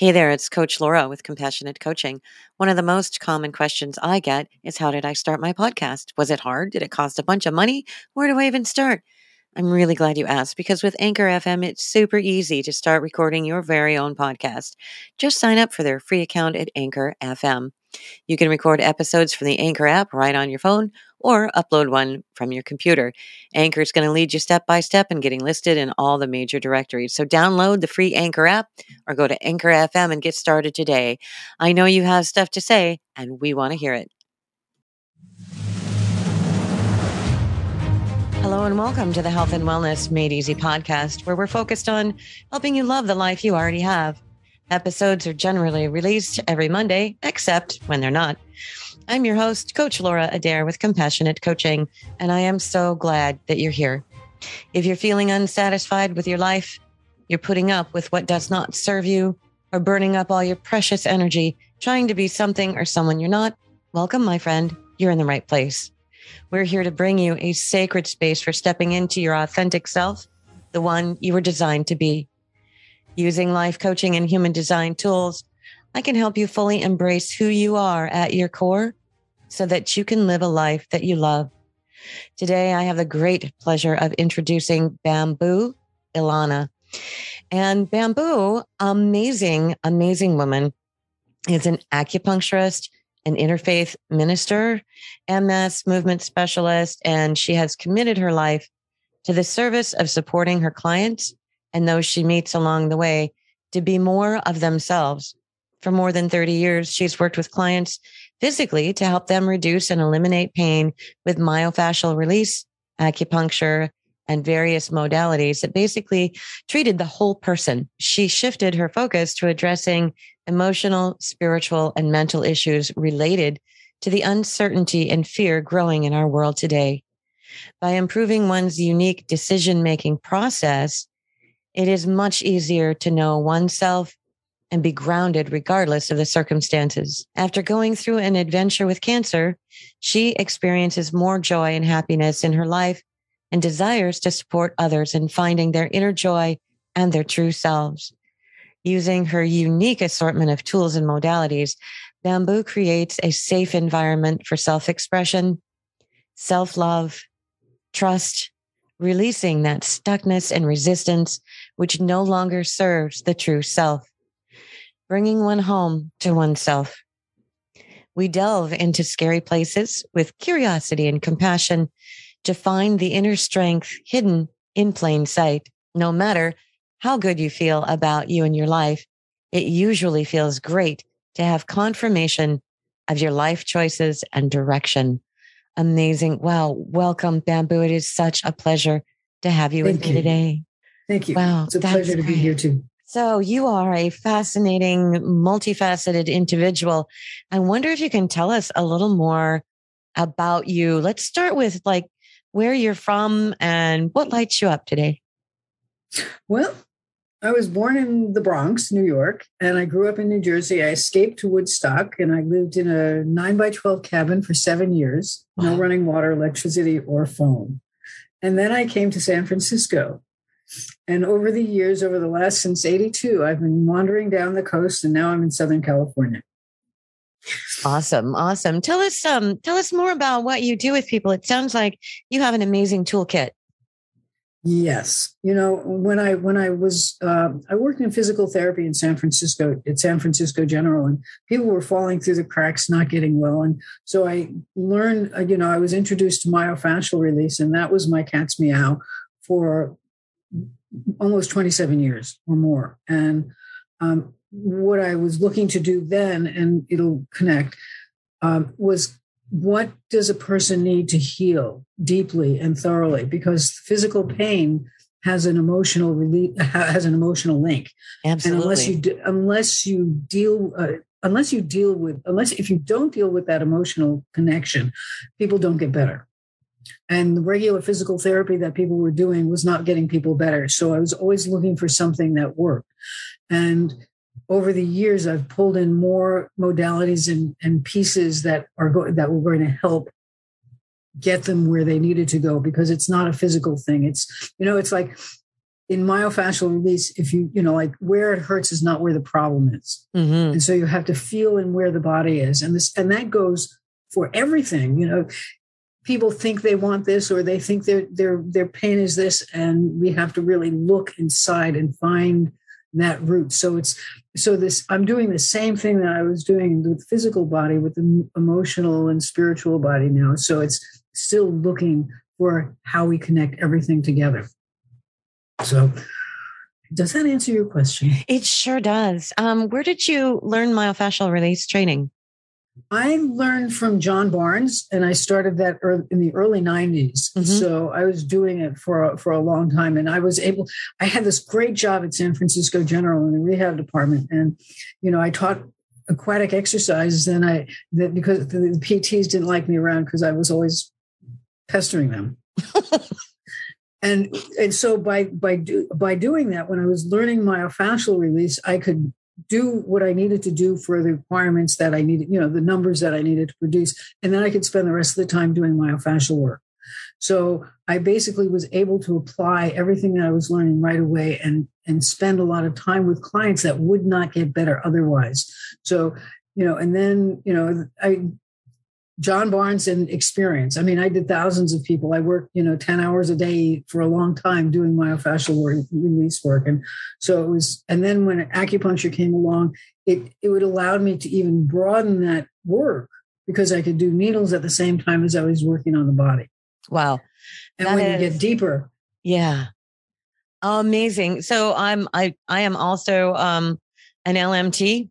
Hey there, it's Coach Laura with Compassionate Coaching. One of the most common questions I get is How did I start my podcast? Was it hard? Did it cost a bunch of money? Where do I even start? I'm really glad you asked because with Anchor FM, it's super easy to start recording your very own podcast. Just sign up for their free account at Anchor FM. You can record episodes from the Anchor app right on your phone or upload one from your computer. Anchor is going to lead you step by step in getting listed in all the major directories. So download the free Anchor app or go to Anchor FM and get started today. I know you have stuff to say and we want to hear it. Hello and welcome to the Health and Wellness Made Easy podcast, where we're focused on helping you love the life you already have. Episodes are generally released every Monday, except when they're not. I'm your host, Coach Laura Adair with Compassionate Coaching, and I am so glad that you're here. If you're feeling unsatisfied with your life, you're putting up with what does not serve you, or burning up all your precious energy trying to be something or someone you're not, welcome, my friend. You're in the right place. We're here to bring you a sacred space for stepping into your authentic self, the one you were designed to be. Using life coaching and human design tools, I can help you fully embrace who you are at your core so that you can live a life that you love. Today, I have the great pleasure of introducing Bamboo Ilana. And Bamboo, amazing, amazing woman, is an acupuncturist, an interfaith minister, MS movement specialist, and she has committed her life to the service of supporting her clients and those she meets along the way to be more of themselves. For more than 30 years, she's worked with clients physically to help them reduce and eliminate pain with myofascial release, acupuncture, and various modalities that basically treated the whole person. She shifted her focus to addressing emotional, spiritual, and mental issues related to the uncertainty and fear growing in our world today. By improving one's unique decision making process, it is much easier to know oneself and be grounded regardless of the circumstances. After going through an adventure with cancer, she experiences more joy and happiness in her life and desires to support others in finding their inner joy and their true selves. Using her unique assortment of tools and modalities, Bamboo creates a safe environment for self expression, self love, trust, releasing that stuckness and resistance which no longer serves the true self, bringing one home to oneself. We delve into scary places with curiosity and compassion to find the inner strength hidden in plain sight. No matter how good you feel about you and your life, it usually feels great to have confirmation of your life choices and direction. Amazing. Wow. Welcome, Bamboo. It is such a pleasure to have you Thank with you. me today. Thank you. Wow. It's a pleasure to great. be here too. So you are a fascinating, multifaceted individual. I wonder if you can tell us a little more about you. Let's start with like where you're from and what lights you up today. Well, I was born in the Bronx, New York, and I grew up in New Jersey. I escaped to Woodstock and I lived in a nine by 12 cabin for seven years, no running water, electricity, or phone. And then I came to San Francisco. And over the years, over the last since 82, I've been wandering down the coast and now I'm in Southern California. Awesome. Awesome. Tell us um tell us more about what you do with people. It sounds like you have an amazing toolkit. Yes, you know when I when I was uh, I worked in physical therapy in San Francisco at San Francisco General, and people were falling through the cracks, not getting well, and so I learned. Uh, you know, I was introduced to myofascial release, and that was my cat's meow for almost twenty seven years or more. And um, what I was looking to do then, and it'll connect, um, was what does a person need to heal deeply and thoroughly? Because physical pain has an emotional relief has an emotional link. Absolutely. and unless you unless you deal uh, unless you deal with unless if you don't deal with that emotional connection people don't get better. And the regular physical therapy that people were doing was not getting people better. So i was always looking for something that worked. And over the years, I've pulled in more modalities and, and pieces that are go- that were going to help get them where they needed to go because it's not a physical thing. It's you know, it's like in myofascial release, if you, you know, like where it hurts is not where the problem is. Mhm. And so you have to feel in where the body is. And this, and that goes for everything, you know. People think they want this or they think their their their pain is this, and we have to really look inside and find that root. So it's so this I'm doing the same thing that I was doing with physical body with the emotional and spiritual body now. So it's still looking for how we connect everything together. So does that answer your question? It sure does. Um, where did you learn myofascial release training? I learned from John Barnes, and I started that in the early '90s. Mhm. So I was doing it for a, for a long time, and I was able. I had this great job at San Francisco General in the rehab department, and you know I taught aquatic exercises. And I that because the, the PTs didn't like me around because I was always pestering them. and and so by by do, by doing that, when I was learning myofascial release, I could do what I needed to do for the requirements that I needed, you know, the numbers that I needed to produce. And then I could spend the rest of the time doing myofascial work. So I basically was able to apply everything that I was learning right away and, and spend a lot of time with clients that would not get better otherwise. So, you know, and then, you know, I, John Barnes and experience. I mean, I did thousands of people. I worked, you know, 10 hours a day for a long time doing myofascial work, release work. And so it was, and then when acupuncture came along, it, it would allow me to even broaden that work because I could do needles at the same time as I was working on the body. Wow. And That when you get deeper, Yeah. Amazing. So I'm I I am also um an LMT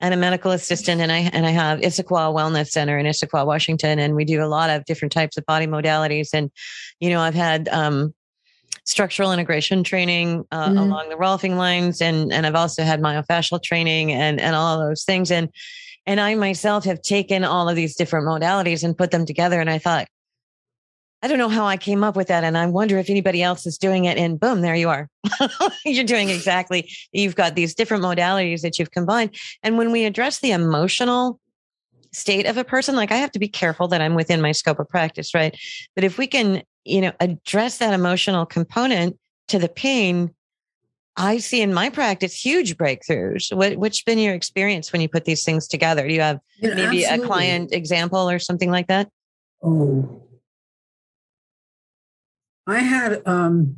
and a medical assistant and I and I have Issaquah Wellness Center in Issaquah, Washington and we do a lot of different types of body modalities and you know I've had um structural integration training uh, Mhm. along the Rolfing lines and and I've also had myofascial training and and all those things and and I myself have taken all of these different modalities and put them together and I thought I don't know how I came up with that. And I wonder if anybody else is doing it. And boom, there you are. You're doing exactly. You've got these different modalities that you've combined. And when we address the emotional state of a person, like I have to be careful that I'm within my scope of practice, right? But if we can, you know, address that emotional component to the pain, I see in my practice huge breakthroughs. What, what's been your experience when you put these things together? Do you have know, maybe absolutely. a client example or something like that? Oh. I had um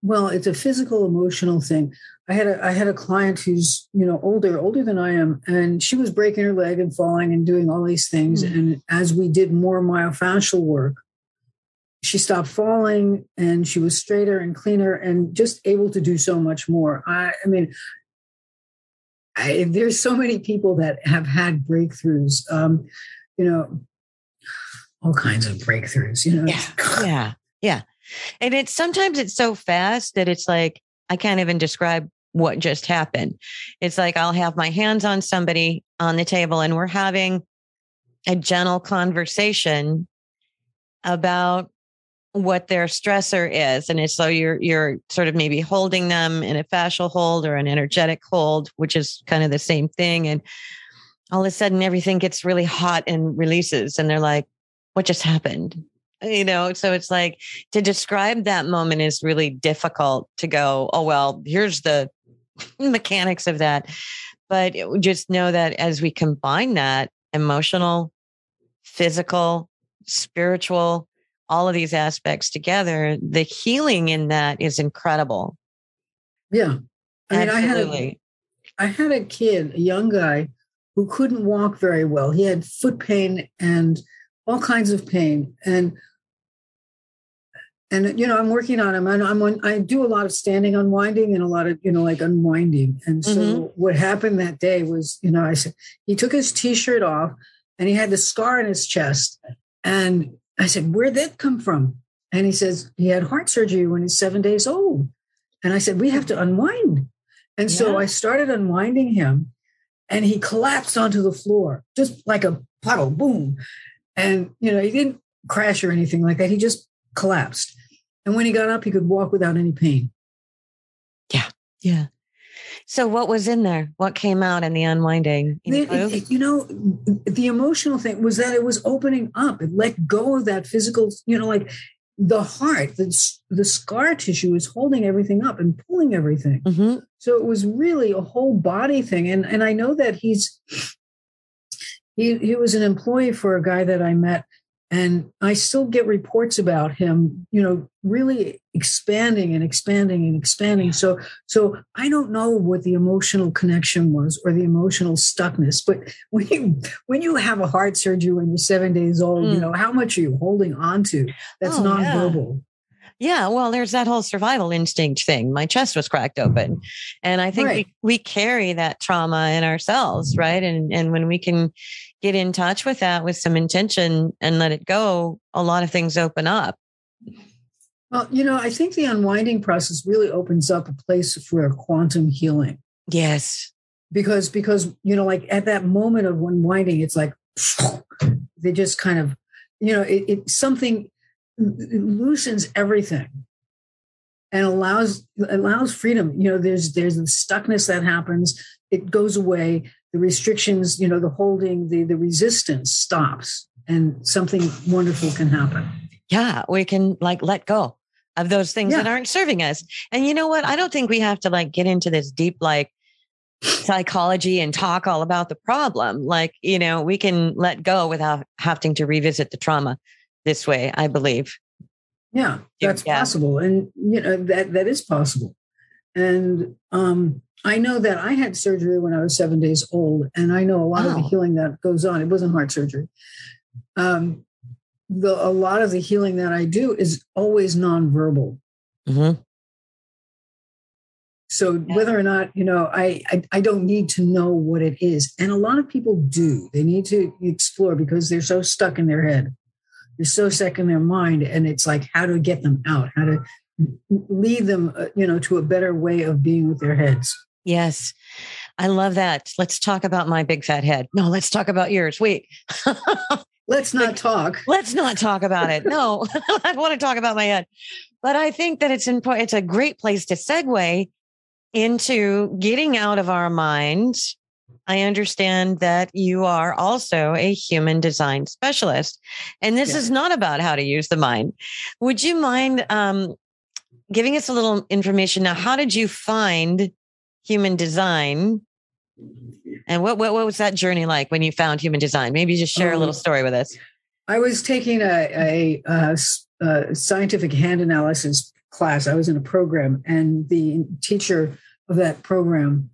well, it's a physical emotional thing. I had a I had a client who's, you know, older, older than I am, and she was breaking her leg and falling and doing all these things. Mm. And as we did more myofascial work, she stopped falling and she was straighter and cleaner and just able to do so much more. I, I mean, I, there's so many people that have had breakthroughs. Um, you know, all kinds of breakthroughs. You know, Yeah. Yeah. Yeah. And it's sometimes it's so fast that it's like, I can't even describe what just happened. It's like I'll have my hands on somebody on the table and we're having a gentle conversation about what their stressor is. And it's so you're you're sort of maybe holding them in a fascial hold or an energetic hold, which is kind of the same thing. And all of a sudden everything gets really hot and releases. And they're like, what just happened? You know, so it's like to describe that moment is really difficult to go, oh, well, here's the mechanics of that. But just know that as we combine that emotional, physical, spiritual, all of these aspects together, the healing in that is incredible. yeah. I mean, I had a, Absolutely. I had a kid, a young guy, who couldn't walk very well. He had foot pain and all kinds of pain, and and you know, I'm working on him. And I'm on, I do a lot of standing unwinding and a lot of you know like unwinding. And so Mhm. what happened that day was, you know, I said he took his t-shirt off and he had the scar in his chest, and I said, "Where'd that come from?" And he says he had heart surgery when he's seven days old. And I said, "We have to unwind." And so I started unwinding him, and he collapsed onto the floor, just like a puddle, boom. And, you know, he didn't crash or anything like that. He just collapsed. And when he got up, he could walk without any pain. Yeah. Yeah. So what was in there? What came out in the unwinding? Any It- clue? it- you know, the emotional thing was that it was opening up. It let go of that physical, you know, like the heart, the, the scar tissue is holding everything up and pulling everything. Mhm. So it was really a whole body thing. And and I know that he's he he was an employee for a guy that I met, and I still get reports about him, you know, really expanding and expanding and expanding. So so I don't know what the emotional connection was or the emotional stuckness, but when you when you have a heart surgery when you're seven days old, you Mm. know, how much are you holding on to that's Oh, nonverbal? Yeah, well, there's that whole survival instinct thing. My chest was cracked open. And I think Right. we, we carry that trauma in ourselves, right? And and when we can get in touch with that with some intention and let it go, a lot of things open up. Well, you know, I think the unwinding process really opens up a place for quantum healing. Yes. because because you know like at that moment of unwinding it's like they just kind of you know it, it something it loosens everything and allows allows freedom you know there's there's the stuckness that happens it goes away the restrictions you know the holding the the resistance stops and something wonderful can happen Yeah, we can like let go of those things that aren't serving us. And you know what? I don't think we have to like get into this deep like psychology and talk all about the problem. Like, you know, we can let go without having to revisit the trauma this way, I believe. Yeah, that's yeah. possible, and you know that that is possible. And um, I know that I had surgery when I was seven days old, and I know a lot of the healing that goes on. It wasn't heart surgery. Um, the a lot of the healing that I do is always nonverbal. Mhm. So Yeah. whether or not you know, I, I I don't need to know what it is, and a lot of people do. They need to explore because they're so stuck in their head, they're so stuck in their mind, and it's like how to get them out, how to lead them, uh, you know, to a better way of being with their heads. Yes. I love that. Let's talk about my big fat head. No, let's talk about yours. Wait. Let's not talk. let's not talk about it. No, I want to talk about my head. But I think that it's important. It's a great place to segue into getting out of our minds. I understand that you are also a human design specialist, and this Yeah. is not about how to use the mind. Would you mind um, giving us a little information now? How did you find human design? And what, what what was that journey like when you found human design? Maybe just share a little Um, story with us. I was taking a a scientific hand analysis class. I was in a program, and the teacher of that program,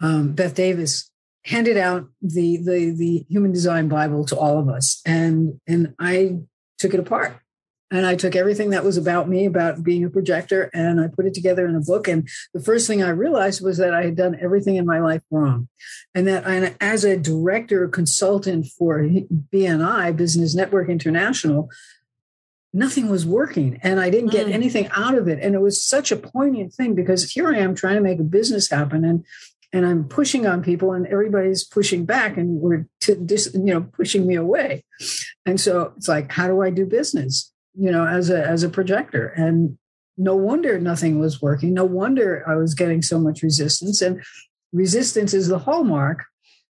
um, Beth Davis, handed out the, the the Human Design Bible to all of us, and and I took it apart. And I took everything that was about me, about being a projector, and I put it together in a book. And the first thing I realized was that I had done everything in my life wrong. And that I, as a director consultant for BNI, Business Network International, nothing was working and I didn't get Mm. anything out of it. And it was such a poignant thing because here I am trying to make a business happen and and I'm pushing on people and everybody's pushing back and we're to dis, you know pushing me away. And so it's like, how do I do business? You know, as a as a projector. And no wonder nothing was working. No wonder I was getting so much resistance. And resistance is the hallmark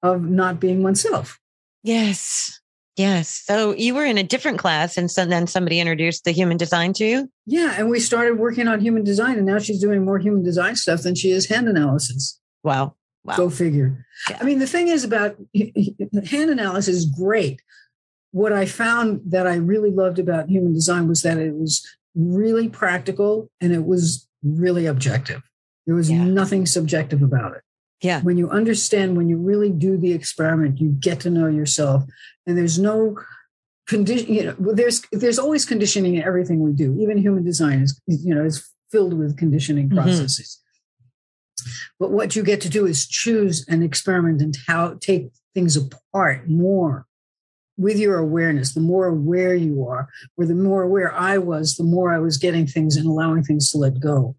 of not being oneself. Yes. Yes. So you were in a different class and so then somebody introduced the human design to you? Yeah. And we started working on human design, and now she's doing more human design stuff than she is hand analysis. Wow. Wow. Go figure. Yeah. I mean, the thing is about hand analysis is great. What I found that I really loved about human design was that it was really practical and it was really objective. There was Yeah. nothing subjective about it. Yeah. When you understand, when you really do the experiment, you get to know yourself, and there's no condition. You know, there's there's always conditioning in everything we do. Even human design is you know is filled with conditioning Mhm. processes. But what you get to do is choose and experiment and how take things apart more with your awareness. The more aware you are, or the more aware I was, the more I was getting things and allowing things to let go.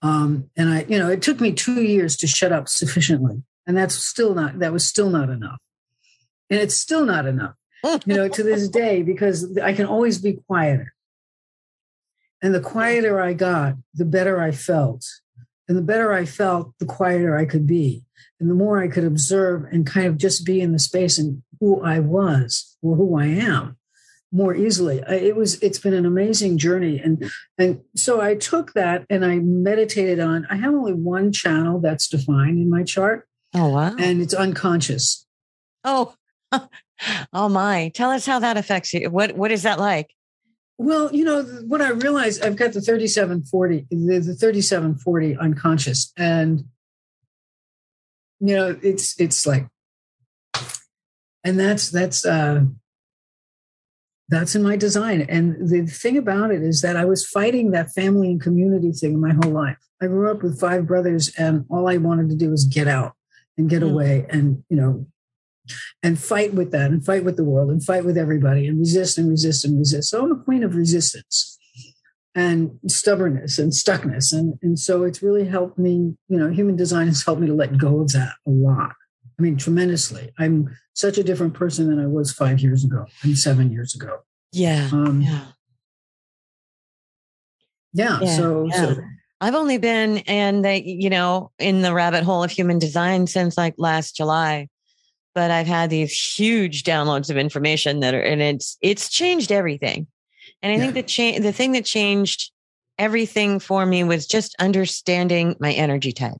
Um, and I, you know, it took me two years to shut up sufficiently, and that's still not that was still not enough, and it's still not enough, you know, to this day because I can always be quieter. And the quieter I got, the better I felt. And the better I felt, the quieter I could be. And the more I could observe and kind of just be in the space and who I was or who I am. more easily. It was it's been an amazing journey, and and so I took that and I meditated on. I have only one channel that's defined in my chart. Oh wow! And it's unconscious. Oh, oh my! Tell us how that affects you. What what is that like? Well, you know what I realized. I've got the thirty-seven forty, the, the thirty-seven forty unconscious, and you know it's it's like, and that's that's uh that's in my design. And the thing about it is that I was fighting that family and community thing my whole life. I grew up with five brothers, and all I wanted to do was get out and get mm. away and, you know, and fight with that and fight with the world and fight with everybody and resist and resist and resist. So I'm a queen of resistance and stubbornness and stuckness. And, and so it's really helped me, you know, human design has helped me to let go of that a lot. I mean, tremendously. I'm such a different person than I was five years ago and seven years ago. Yeah. Um, yeah. Yeah. yeah so, yeah. so I've only been in the, you know, in the rabbit hole of human design since like last July. But I've had these huge downloads of information that are, and it's, it's changed everything. And I yeah. think the change, the thing that changed everything for me was just understanding my energy type.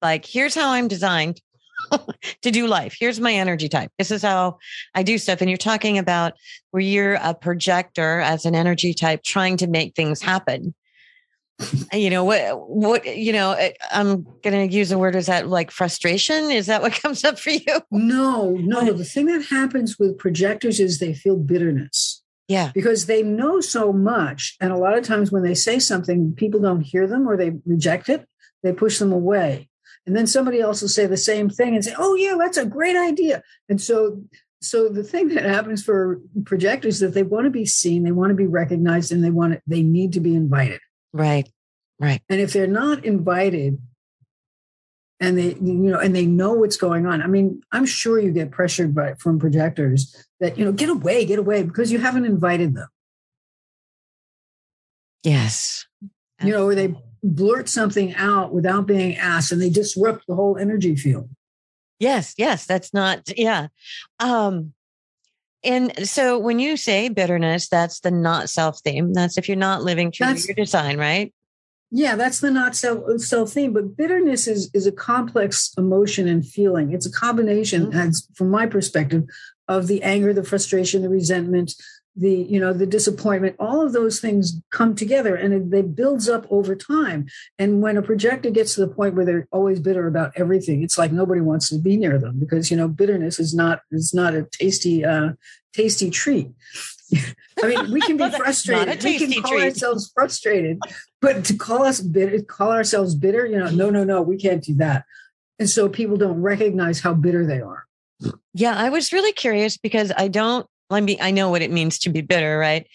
Like, here's how I'm designed to do life. Here's my energy type. This is how I do stuff. And you're talking about where you're a projector as an energy type trying to make things happen. You know what? What you know? Eh, I'm going to use a word. Is that like frustration? Is that what comes up for you? No, no. The thing that happens with projectors is they feel bitterness. Yeah. Because they know so much. And a lot of times when they say something, people don't hear them or they reject it, they push them away. And then somebody else will say the same thing and say, "Oh yeah, that's a great idea." And so so the thing that happens for projectors is that they want to be seen, they want to be recognized and they want to, they need to be invited. Right. Right. And if they're not invited and they you know and they know what's going on. I mean, I'm sure you get pressured by from projectors that, you know, get away, get away because you haven't invited them. Yes. Absolutely. You know, or they blurt something out without being asked and they disrupt the whole energy field. Yes, yes, that's not yeah. Um and so when you say bitterness, that's the not self theme. That's if you're not living true that's, to your design, right? Yeah, that's the not self self theme. But bitterness is is a complex emotion and feeling. It's a combination, mm-hmm. as from my perspective, of the anger, the frustration, the resentment, the you know the disappointment all of those things come together and it, they builds up over time and when a projector gets to the point where they're always bitter about everything it's like nobody wants to be near them because you know bitterness is not is not a tasty uh tasty treat I mean, we can be frustrated. we can call treat. ourselves frustrated, but to call us bitter, call ourselves bitter, you know, no, no, no, we can't do that. And so people don't recognize how bitter they are. Yeah, I was really curious because I don't me, I know what it means to be bitter, right?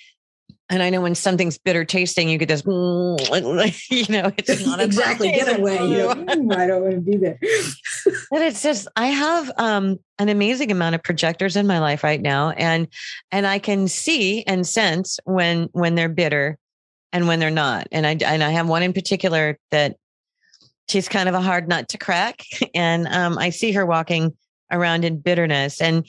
And I know when something's bitter tasting, you get this, you know, it's not exactly get away. You know, mm, I don't want to be there. but it's just, I have um, an amazing amount of projectors in my life right now, and and I can see and sense when when they're bitter and when they're not. And I and I have one in particular that she's kind of a hard nut to crack, and um, I see her walking around in bitterness and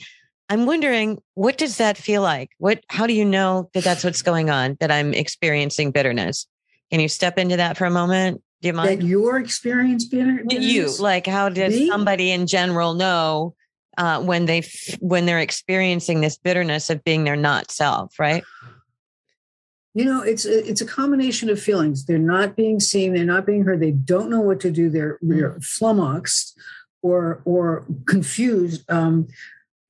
I'm wondering, what does that feel like? What, how do you know that that's what's going on, that I'm experiencing bitterness? Can you step into that for a moment? Do you mind? That your experience bitterness? You, like, how does Me? somebody in general know uh, when they, when they're experiencing this bitterness of being their not self, right? You know, it's a, it's a combination of feelings. They're not being seen. They're not being heard. They don't know what to do. They're, they're mm. flummoxed or or confused. Um,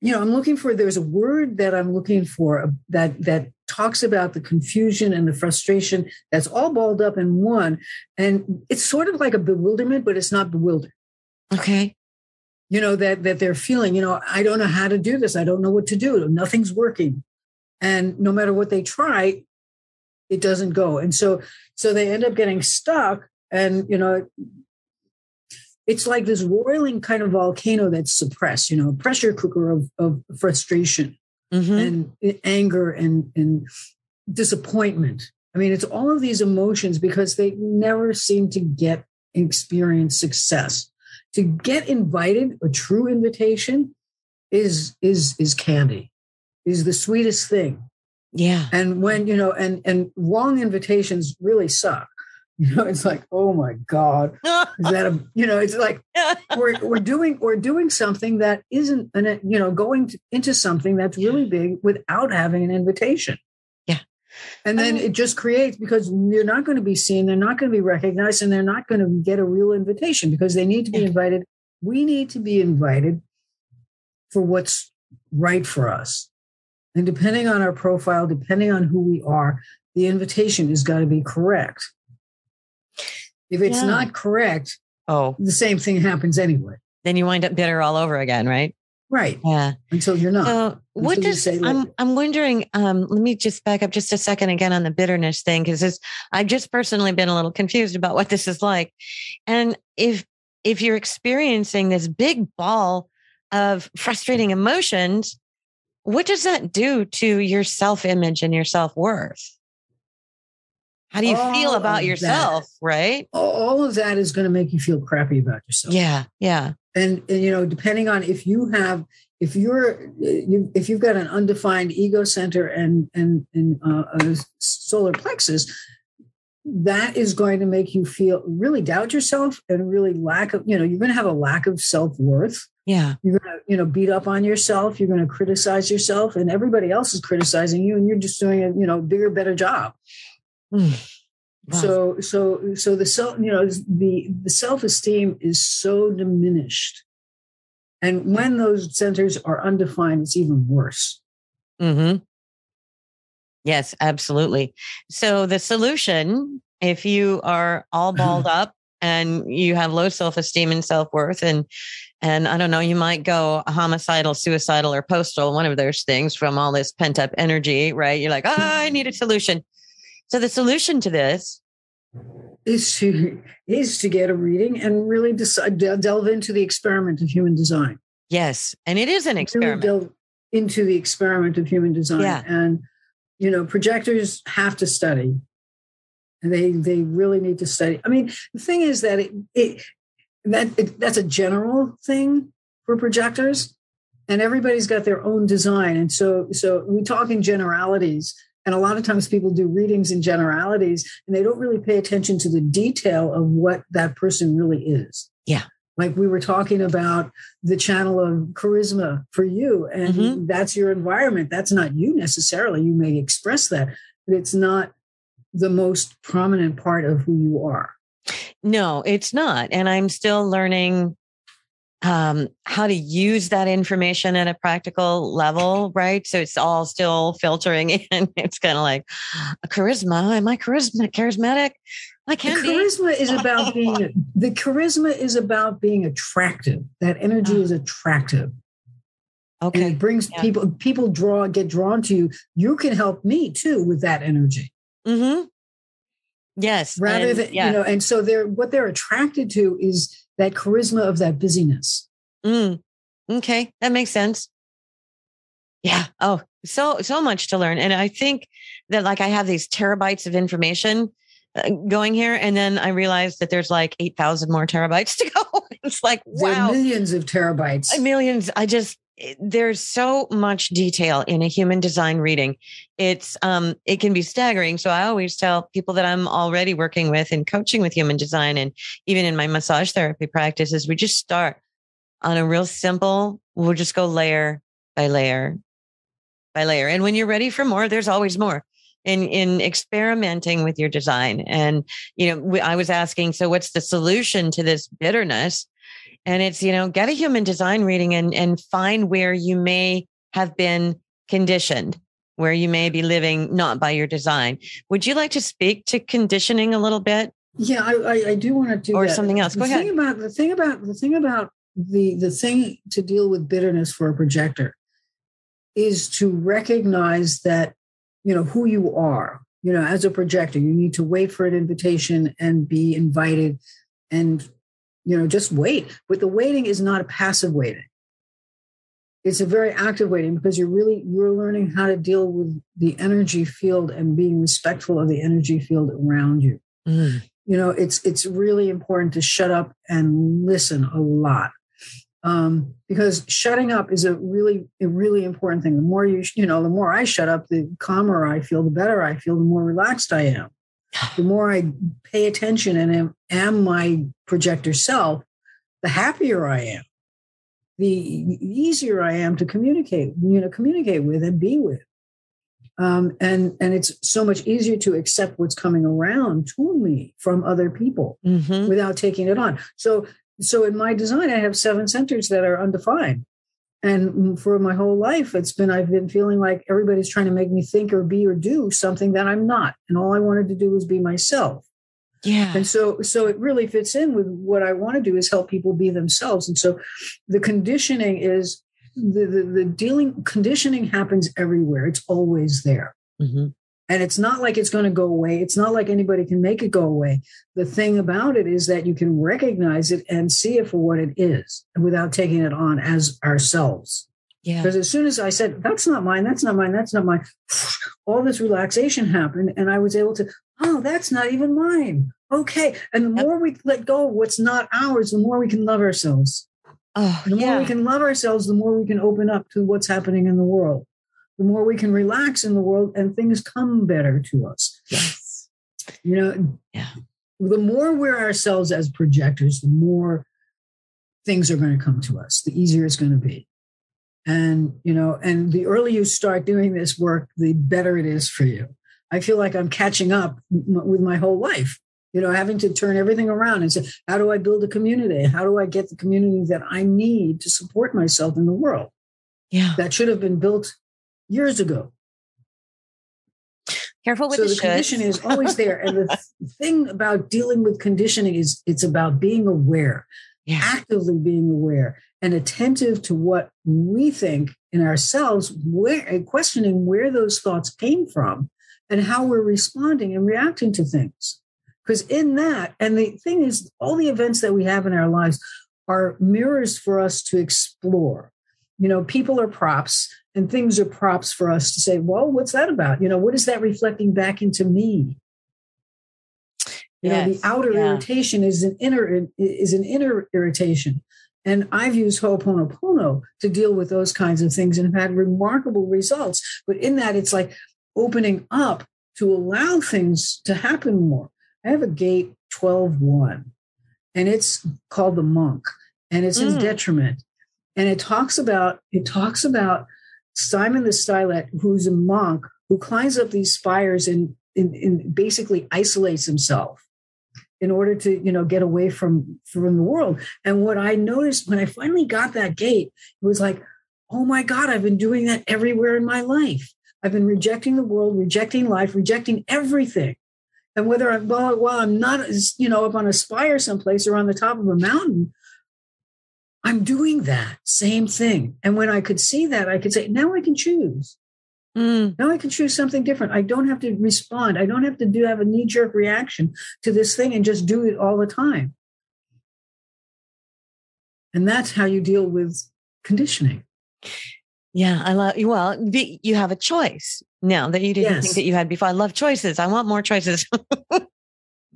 you know i'm looking for there's a word that i'm looking for uh, that that talks about the confusion and the frustration that's all balled up in one. And it's sort of like a bewilderment but it's not bewildered. Okay. You know that that they're feeling you know i don't know how to do this. I don't know what to do. Nothing's working. And no matter what they try it doesn't go. And so so they end up getting stuck and you know it's like this roiling kind of volcano that's suppressed, you know, a pressure cooker of, of frustration mm-hmm. and anger and, and disappointment. I mean, it's all of these emotions because they never seem to get experience success. To get invited, a true invitation is is is candy. is the sweetest thing. Yeah. And when, you know, and and wrong invitations really suck. You know, it's like, oh my God. Is that a you know, it's like we're we're doing we're doing something that isn't an you know, going to, into something that's really big without having an invitation. Yeah. And then it just creates because they're not going to be seen, they're not going to be recognized, and they're not going to get a real invitation because they need to be invited. We need to be invited for what's right for us. And depending on our profile, depending on who we are, the invitation has got to be correct. If it's Yeah. not correct, Oh, the same thing happens anyway. then you wind up bitter all over again, right? Right. Yeah. Until you're not. So what Until does I'm I'm wondering, um, let me just back up just a second again on the bitterness thing, because I've just personally been a little confused about what this is like. And if if you're experiencing this big ball of frustrating emotions, what does that do to your self-image and your self-worth? How do you feel about yourself, right? all of that is going to make you feel crappy about yourself. Yeah, yeah. and, and you know depending on if you have if you're you, if you've got an undefined ego center and and and uh, a solar plexus that is going to make you feel really doubt yourself and really lack of you know you're going to have a lack of self-worth Yeah. you're going to you know beat up on yourself you're going to criticize yourself and everybody else is criticizing you and you're just doing a you know bigger better job Mm. Wow. so so so the self you know the the self-esteem is so diminished and when those centers are undefined it's even worse hmm Yes, absolutely. So the solution, if you are all balled up and you have low self-esteem and self-worth and and I don't know, you might go homicidal, suicidal, or postal, one of those things from all this pent-up energy, right? You're like, oh, I need a solution. So the solution to this, is to is to get a reading and really decide delve into the experiment of human design. Yes, and it is an Really experiment. delve into the experiment of human design. Yeah. and you know projectors have to study. And they they really need to study. I mean the thing is that it, it that it, that's a general thing for projectors and everybody's got their own design. And so so we talk in generalities and a lot of times people do readings in generalities and they don't really pay attention to the detail of what that person really is Yeah. like we were talking about the channel of charisma for you and Mhm. that's your environment that's not you necessarily you may express that but it's not the most prominent part of who you are No, it's not. And I'm still learning um, how to use that information at a practical level, right? So it's all still filtering in. It's kind of like charisma. Am I charisma, charismatic? I the can be. charisma is about being the charisma is about being attractive that energy is attractive Okay. and it brings Yeah. people people draw get drawn to you you can help me too with that energy Mm-hmm. Yes. rather and- than yeah. you know and so they're what they're attracted to is that charisma of that busyness Mm, okay, that makes sense. Yeah. Oh, so so much to learn, and I think that like I have these terabytes of information uh, going here, and then I realized that there's like eight thousand more terabytes to go. it's like there wow, are millions of terabytes millions. I just there's so much detail in a human design reading. It's um it can be staggering. So I always tell people that I'm already working with and coaching with human design, and even in my massage therapy practices, we just start on a real simple, we'll just go layer by layer by layer. And when you're ready for more, there's always more in, in experimenting with your design. And, you know, I was asking, so what's the solution to this bitterness? And it's, you know, get a human design reading and, and find where you may have been conditioned, where you may be living not by your design. Would you like to speak to conditioning a little bit? Yeah, I, I, I do want to do Or that. something else. Go The Go thing about the thing about the thing about the the thing to deal with bitterness for a projector is to recognize that you know who you are. You know, as a projector, you need to wait for an invitation and be invited, and you know just wait. But the waiting is not a passive waiting. It's a very active waiting because you're really you're learning how to deal with the energy field and being respectful of the energy field around you Mm, you know it's it's really important to shut up and listen a lot um, because shutting up is a really a really important thing. The more you you know, the more I shut up, the calmer I feel, the better I feel, the more relaxed I am. The more I pay attention and am, am my projector self, the happier I am. The easier I am to communicate, you know, communicate with and be with. Um, and and it's so much easier to accept what's coming around to me from other people mm-hmm. without taking it on. So so in my design, I have seven centers that are undefined. And for my whole life, it's been, I've been feeling like everybody's trying to make me think or be or do something that I'm not. And all I wanted to do was be myself. Yeah. And so, so it really fits in with what I want to do is help people be themselves. And so the conditioning is the, the, the dealing, conditioning happens everywhere. It's always there. Mm-hmm. And it's not like it's going to go away. It's not like anybody can make it go away. The thing about it is that you can recognize it and see it for what it is without taking it on as ourselves. Yeah. Because as soon as I said, that's not mine, that's not mine, that's not mine, all this relaxation happened. And I was able to, oh, that's not even mine. Okay. And the yep. more we let go of what's not ours, the more we can love ourselves. Oh, the yeah. more we can love ourselves, the more we can open up to what's happening in the world the more we can relax in the world and things come better to us. Yes. You know, yeah. the more we're ourselves as projectors, the more things are going to come to us, the easier it's going to be. And, you know, and the earlier you start doing this work, the better it is for you. I feel like I'm catching up with my whole life, you know, having to turn everything around and say, how do I build a community? How do I get the community that I need to support myself in the world? Yeah. That should have been built years ago. Careful with so the, the conditioning is always there. and the thing about dealing with conditioning is it's about being aware, yeah. actively being aware and attentive to what we think in ourselves, where and questioning where those thoughts came from and how we're responding and reacting to things. Because in that, and the thing is, all the events that we have in our lives are mirrors for us to explore. You know, people are props and things are props for us to say, well, what's that about? You know, what is that reflecting back into me? You yes, know, the outer yeah. irritation is an inner is an inner irritation. And I've used Ho'oponopono to deal with those kinds of things and have had remarkable results. But in that, it's like opening up to allow things to happen more. I have a gate 12 1, and it's called the monk, and it's mm. in detriment. And it talks about it talks about Simon the Stylite, who's a monk who climbs up these spires and, basically isolates himself in order to you know get away from from the world. And what i noticed when i finally got that gate it was like oh my god i've been doing that everywhere in my life. I've been rejecting the world rejecting life rejecting everything. And whether i'm well, well i'm not you know up on a spire someplace or on the top of a mountain I'm doing that same thing. And when I could see that, I could say, now I can choose. Mm. Now I can choose something different. I don't have to respond. I don't have to do have a knee jerk reaction to this thing and just do it all the time. And that's how you deal with conditioning. Yeah, I love you. Well, you have a choice now that you didn't yes. think that you had before. I love choices. I want more choices.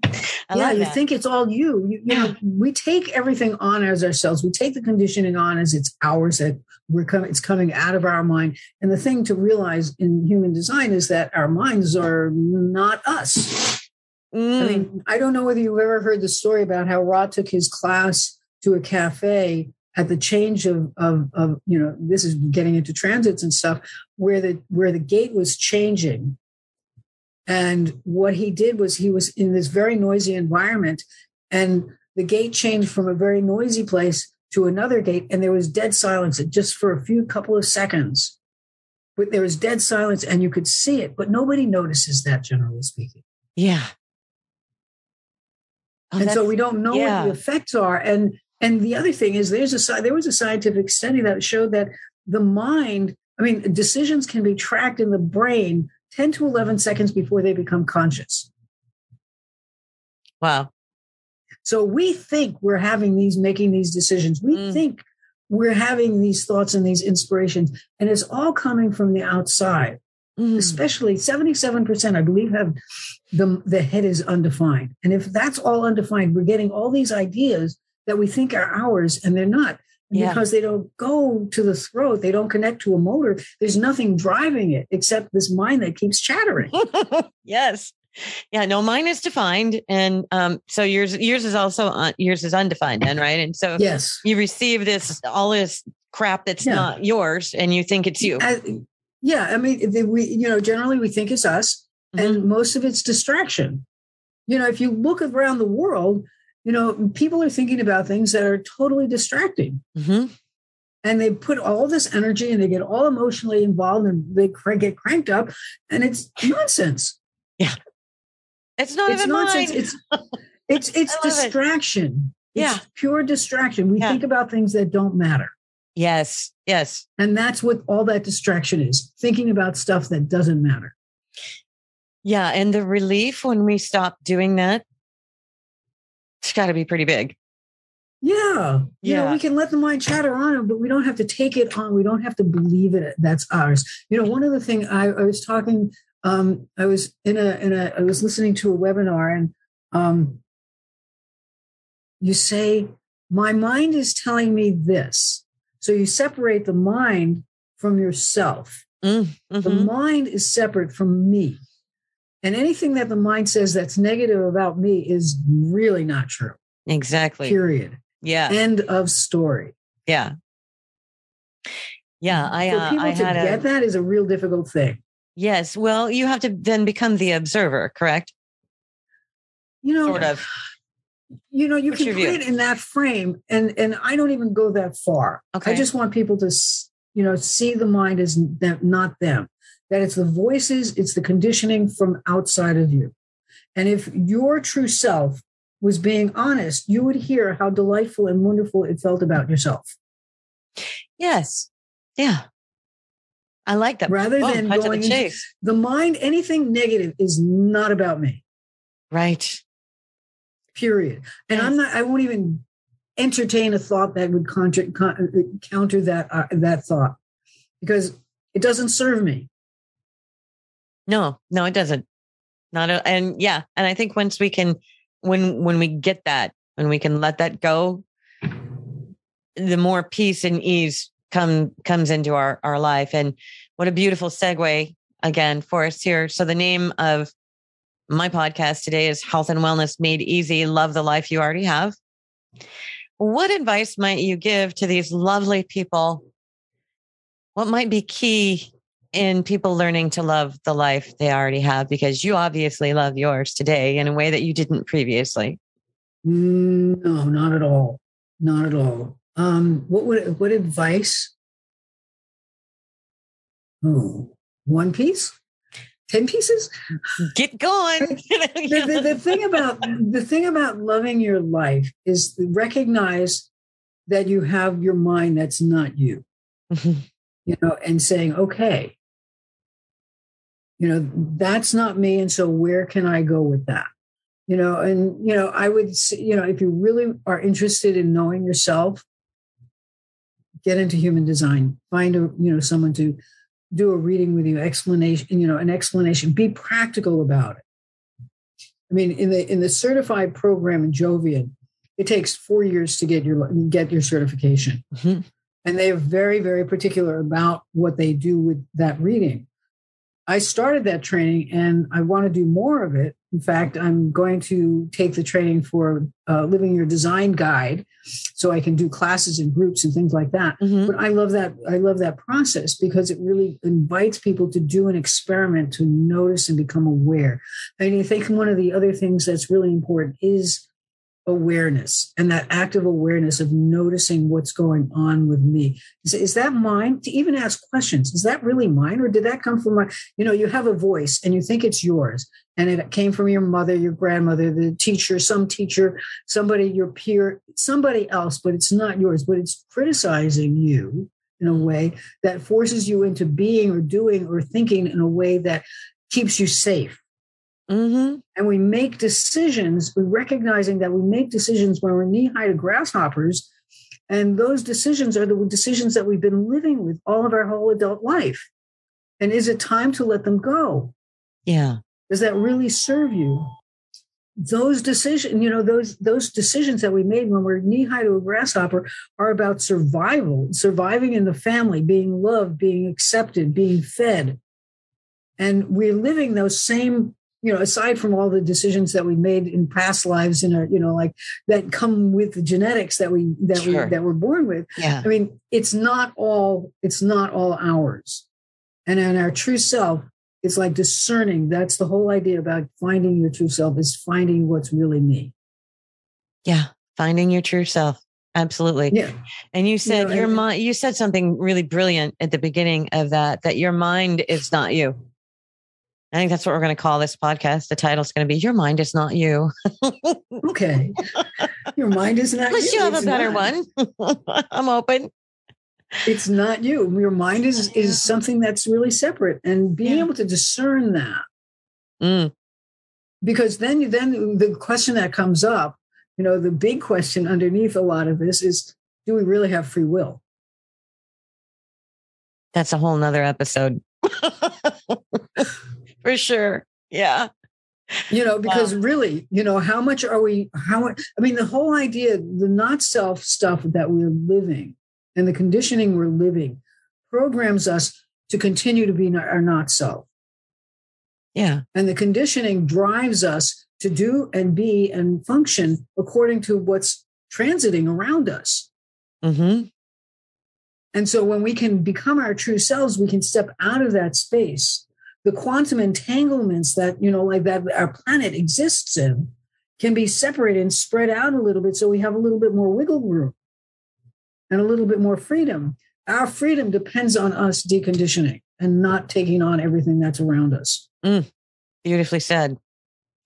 I yeah, you that. think it's all you. You, you know, we take everything on as ourselves. We take the conditioning on as it's ours that we're coming. It's coming out of our mind. And the thing to realize in human design is that our minds are not us. Mm. I mean, I don't know whether you've ever heard the story about how Ra took his class to a cafe at the change of, of, of you know this is getting into transits and stuff where the where the gate was changing and what he did was he was in this very noisy environment, and the gate changed from a very noisy place to another gate, and there was dead silence just for a few couple of seconds. But there was dead silence, and you could see it, but nobody notices that, generally speaking. Yeah. Oh, and so we don't know yeah. what the effects are. And and the other thing is, there's a there was a scientific study that showed that the mind, I mean, decisions can be tracked in the brain 10 to 11 seconds before they become conscious. Wow. So we think we're having these, making these decisions. We mm. think we're having these thoughts and these inspirations, and it's all coming from the outside. Mm. Especially 77%, I believe, have the, the head is undefined. And if that's all undefined, we're getting all these ideas that we think are ours and they're not. Yeah. because they don't go to the throat, they don't connect to a motor. There's nothing driving it except this mind that keeps chattering. yes. Yeah, no, mine is defined, and um, so yours yours is also un, yours is undefined, then, right? And so yes. you receive this all this crap that's Yeah. not yours, and you think it's you. Uh, yeah, I mean, the- we you know generally we think it's us, Mhm. and most of it's distraction. You know, if you look around the world, you know, people are thinking about things that are totally distracting, Mhm. and they put all this energy and they get all emotionally involved and they cr- get cranked up, and it's nonsense. Yeah. It's not it's even nonsense. mine. It's it's it's love it. distraction. Yeah. It's pure distraction. We Yeah. think about things that don't matter. yes, yes, And that's what all that distraction is thinking about stuff that doesn't matter. yeah. And the relief when we stop doing that, it's got to be pretty big. Yeah. You know, Yeah. we can let the mind chatter on, but we don't have to take it on. We don't have to believe it. That's ours. You know, one of the things I, I was talking, um, I was in a, in a, I was listening to a webinar and, um, you say, my mind is telling me this. So you separate the mind from yourself. Mm, The mhm. mind is separate from me. And anything that the mind says that's negative about me is really not true. Exactly. Period. Yeah, End of story. yeah, yeah. I For uh, people I to get a that is a real difficult thing. yes. Well, you have to then become the observer, correct? You know, Sort of. you know, you What's can put it in that frame, and and I don't even go that far. Okay. I just want people to, you know, see the mind as them, not them. That it's the voices, it's the conditioning from outside of you. And if your true self was being honest, you would hear how delightful and wonderful it felt about yourself. Yes. Yeah. I like that. Rather than going the chase. The mind, anything negative is not about me. Right. period. And I'm not. I won't even entertain a thought that would contra- counter that uh, that thought because it doesn't serve me. No, no, it doesn't. Not a, and yeah, and I think once we can, when when we get that, when we can let that go, the more peace and ease come comes into our our life. And what a beautiful segue again for us here. So the name of my podcast today is Health and Wellness Made Easy. Love the life you already have. What advice might you give to these lovely people? What might be key in people learning to love the life they already have? Because you obviously love yours today in a way that you didn't previously. No, not at all. Not at all. Um, what would what advice? Oh, one piece, ten pieces. Get going. The, the, the thing about the thing about loving your life is recognize that you have your mind that's not you. you know, and saying, okay, you know, that's not me. And so where can I go with that? You know, and, you know, I would, say, you know, if you really are interested in knowing yourself, get into human design, find a, you know, someone to do a reading with you, explanation, you know, an explanation, be practical about it. I mean, in the, in the certified program in Jovian, it takes four years to get your, get your certification Mhm. and they are very very particular about what they do with that reading i started that training and i want to do more of it. In fact i'm going to take the training for uh, living your design guide so i can do classes and groups and things like that. Mhm. but i love that i love that process because it really invites people to do an experiment to notice and become aware. And i think one of the other things that's really important is awareness and that active awareness of noticing what's going on with me. Is, is that mine? To even ask questions is that really mine or did that come from my you know you have a voice and you think it's yours and it came from your mother your grandmother the teacher some teacher somebody your peer somebody else but it's not yours but it's criticizing you in a way that forces you into being or doing or thinking in a way that keeps you safe Mhm. and we make decisions, we recognizing that we make decisions when we're knee high to grasshoppers. And those decisions are the decisions that we've been living with all of our whole adult life. And is it time to let them go? Yeah. Does that really serve you? those decisions, you know, those those decisions that we made when we're knee high to a grasshopper are about survival, surviving in the family, being loved, being accepted, being fed. And we're living those same, you know, aside from all the decisions that we made in past lives in our, you know, like that come with the genetics that we that sure. we that we're born with. Yeah. I mean, it's not all, it's not all ours. And in our true self, it's like discerning. That's the whole idea about finding your true self is finding what's really me. Yeah. Finding your true self. Absolutely. Yeah. And you said you know, your mind, you said something really brilliant at the beginning of that, that your mind is not you. I think that's what we're going to call this podcast. The title's going to be Your Mind is Not You. okay. Your mind is not Unless you. you have a better not. one. I'm open it's not you your mind is is something that's really separate and being yeah. able to discern that mm. because then then the question that comes up you know the big question underneath a lot of this is do we really have free will that's a whole nother episode for sure yeah you know because wow. really you know how much are we how i mean the whole idea the not self stuff that we're living and the conditioning we're living programs us to continue to be our not self. Yeah. And the conditioning drives us to do and be and function according to what's transiting around us. Mm-hmm. And so when we can become our true selves, we can step out of that space. The quantum entanglements that, you know, like that our planet exists in can be separated and spread out a little bit so we have a little bit more wiggle room and a little bit more freedom. Our freedom depends on us deconditioning and not taking on everything that's around us. Mm, beautifully said.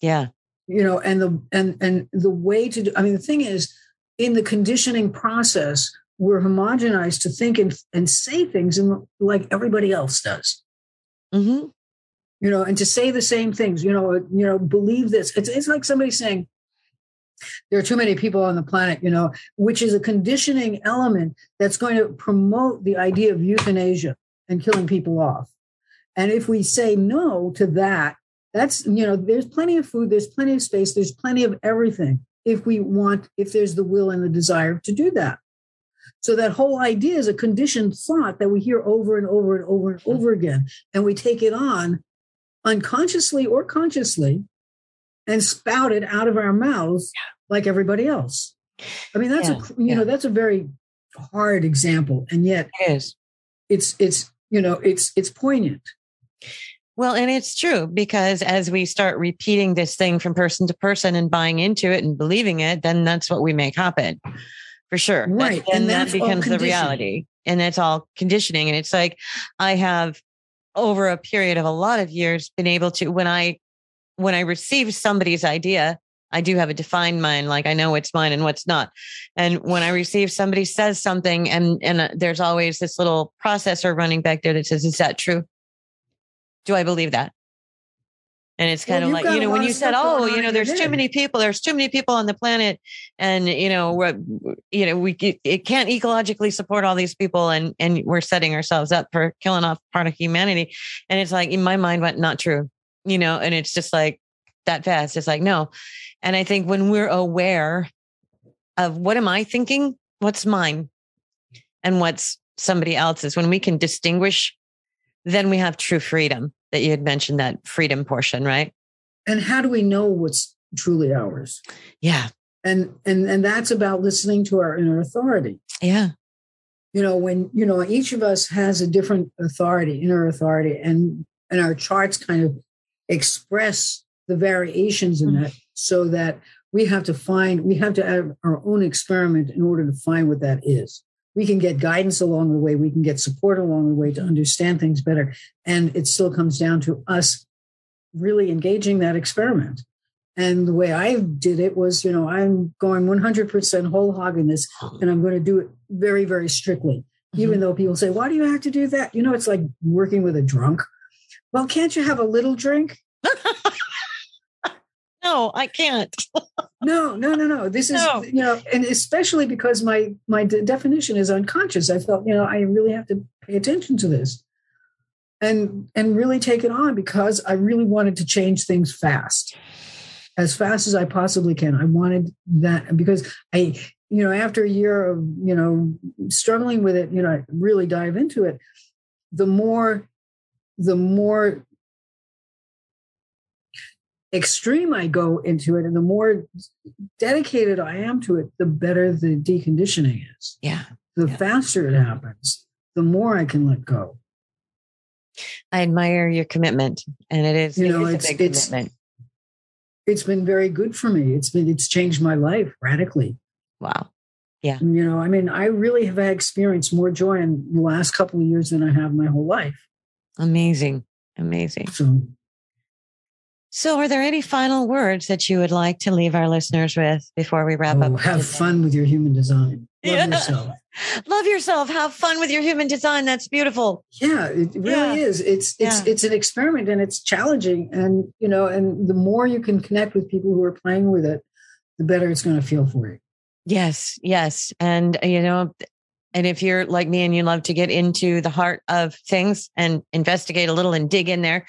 Yeah. You know, and the and and the way to do I mean the thing is in the conditioning process, we're homogenized to think and, and say things in, like everybody else does. Mm-hmm. You know, and to say the same things, you know, uh, you know, believe this. It's, it's like somebody saying, there are too many people on the planet, you know, which is a conditioning element that's going to promote the idea of euthanasia and killing people off. And if we say no to that, that's, you know, there's plenty of food, there's plenty of space, there's plenty of everything if we want, if there's the will and the desire to do that. So that whole idea is a conditioned thought that we hear over and over and over and over hmm. again. And we take it on unconsciously or consciously and spout it out of our mouths like everybody else. I mean, that's yeah, a you yeah. know that's a very hard example, and yet it is. It's it's you know it's it's poignant. Well, and it's true because as we start repeating this thing from person to person and buying into it and believing it, then that's what we make happen for sure. Right. and, and that becomes the reality. And it's all conditioning. And it's like I have over a period of a lot of years been able to, when I when I receive somebody's idea, I do have a defined mind, like I know what's mine and what's not. And when I receive somebody says something, and and uh, there's always this little processor running back there that says, "Is that true? Do I believe that?" And it's kind well, of like you know when you said, "Oh, you know, there's too many people. There's too many people on the planet, and you know, we're, you know, we it can't ecologically support all these people, and and we're setting ourselves up for killing off part of humanity." And it's like in my mind went, "Not true." you know, and it's just like that fast. It's like, no. And I think when we're aware of what am I thinking, what's mine, and what's somebody else's, when we can distinguish, then we have true freedom that you had mentioned that freedom portion, right? And how do we know what's truly ours? Yeah. And and and that's about listening to our inner authority. Yeah. You know, when you know each of us has a different authority, inner authority, and and our charts kind of express the variations in mm-hmm. that so that we have to find we have to have our own experiment in order to find what that is we can get guidance along the way we can get support along the way to understand things better and it still comes down to us really engaging that experiment and the way i did it was you know i'm going 100% whole hog in this and i'm going to do it very very strictly mm-hmm. even though people say why do you have to do that you know it's like working with a drunk well, can't you have a little drink? no, I can't. no, no, no, no. This is no. you know, and especially because my my de- definition is unconscious. I felt you know I really have to pay attention to this, and and really take it on because I really wanted to change things fast. as fast as I possibly can. I wanted that because I, you know, after a year of, you know, struggling with it, you know, I really dive into it. The more, the more extreme I go into it and the more dedicated I am to it, the better the deconditioning is. Yeah. The yeah. faster it happens, the more I can let go. I admire your commitment, and it is, you know, is it's, a big commitment. It's been very good for me. It's been it's changed my life radically. Wow. Yeah. You know, I mean, I really have experienced more joy in the last couple of years than I have my whole life. Amazing. Amazing. So so, are there any final words that you would like to leave our listeners with before we wrap oh, up? Have fun with your human design. Love yeah. yourself. Love yourself. Have fun with your human design. That's beautiful. Yeah, it really yeah. is. It's it's yeah. it's an experiment and it's challenging. And you know, and the more you can connect with people who are playing with it, the better it's going to feel for you. Yes, yes, and you know, and if you're like me and you love to get into the heart of things and investigate a little and dig in there,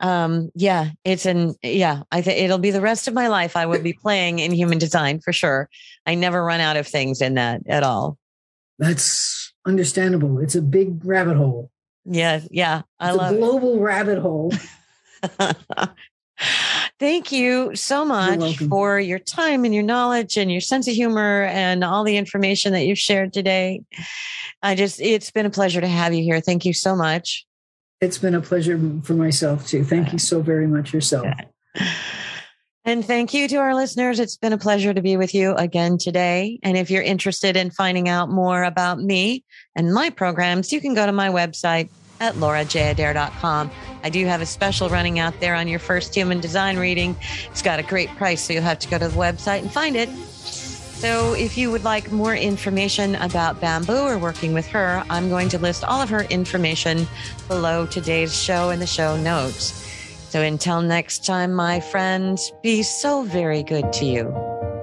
um yeah it's an yeah i think it'll be the rest of my life i would be playing in human design for sure. I never run out of things in that at all. That's understandable. It's a big rabbit hole. Yeah yeah i it's love a global it. rabbit hole Thank you so much for your time and your knowledge and your sense of humor and all the information that you've shared today. I just, it's been a pleasure to have you here. Thank you so much. It's been a pleasure for myself too. Thank you so very much yourself. And thank you to our listeners. It's been a pleasure to be with you again today. And if you're interested in finding out more about me and my programs, you can go to my website at laurajadair.com. I do have a special running out there on your first human design reading. It's got a great price, so you'll have to go to the website and find it. So, if you would like more information about Bamboo or working with her, I'm going to list all of her information below today's show in the show notes. So, until next time, my friends, be so very good to you.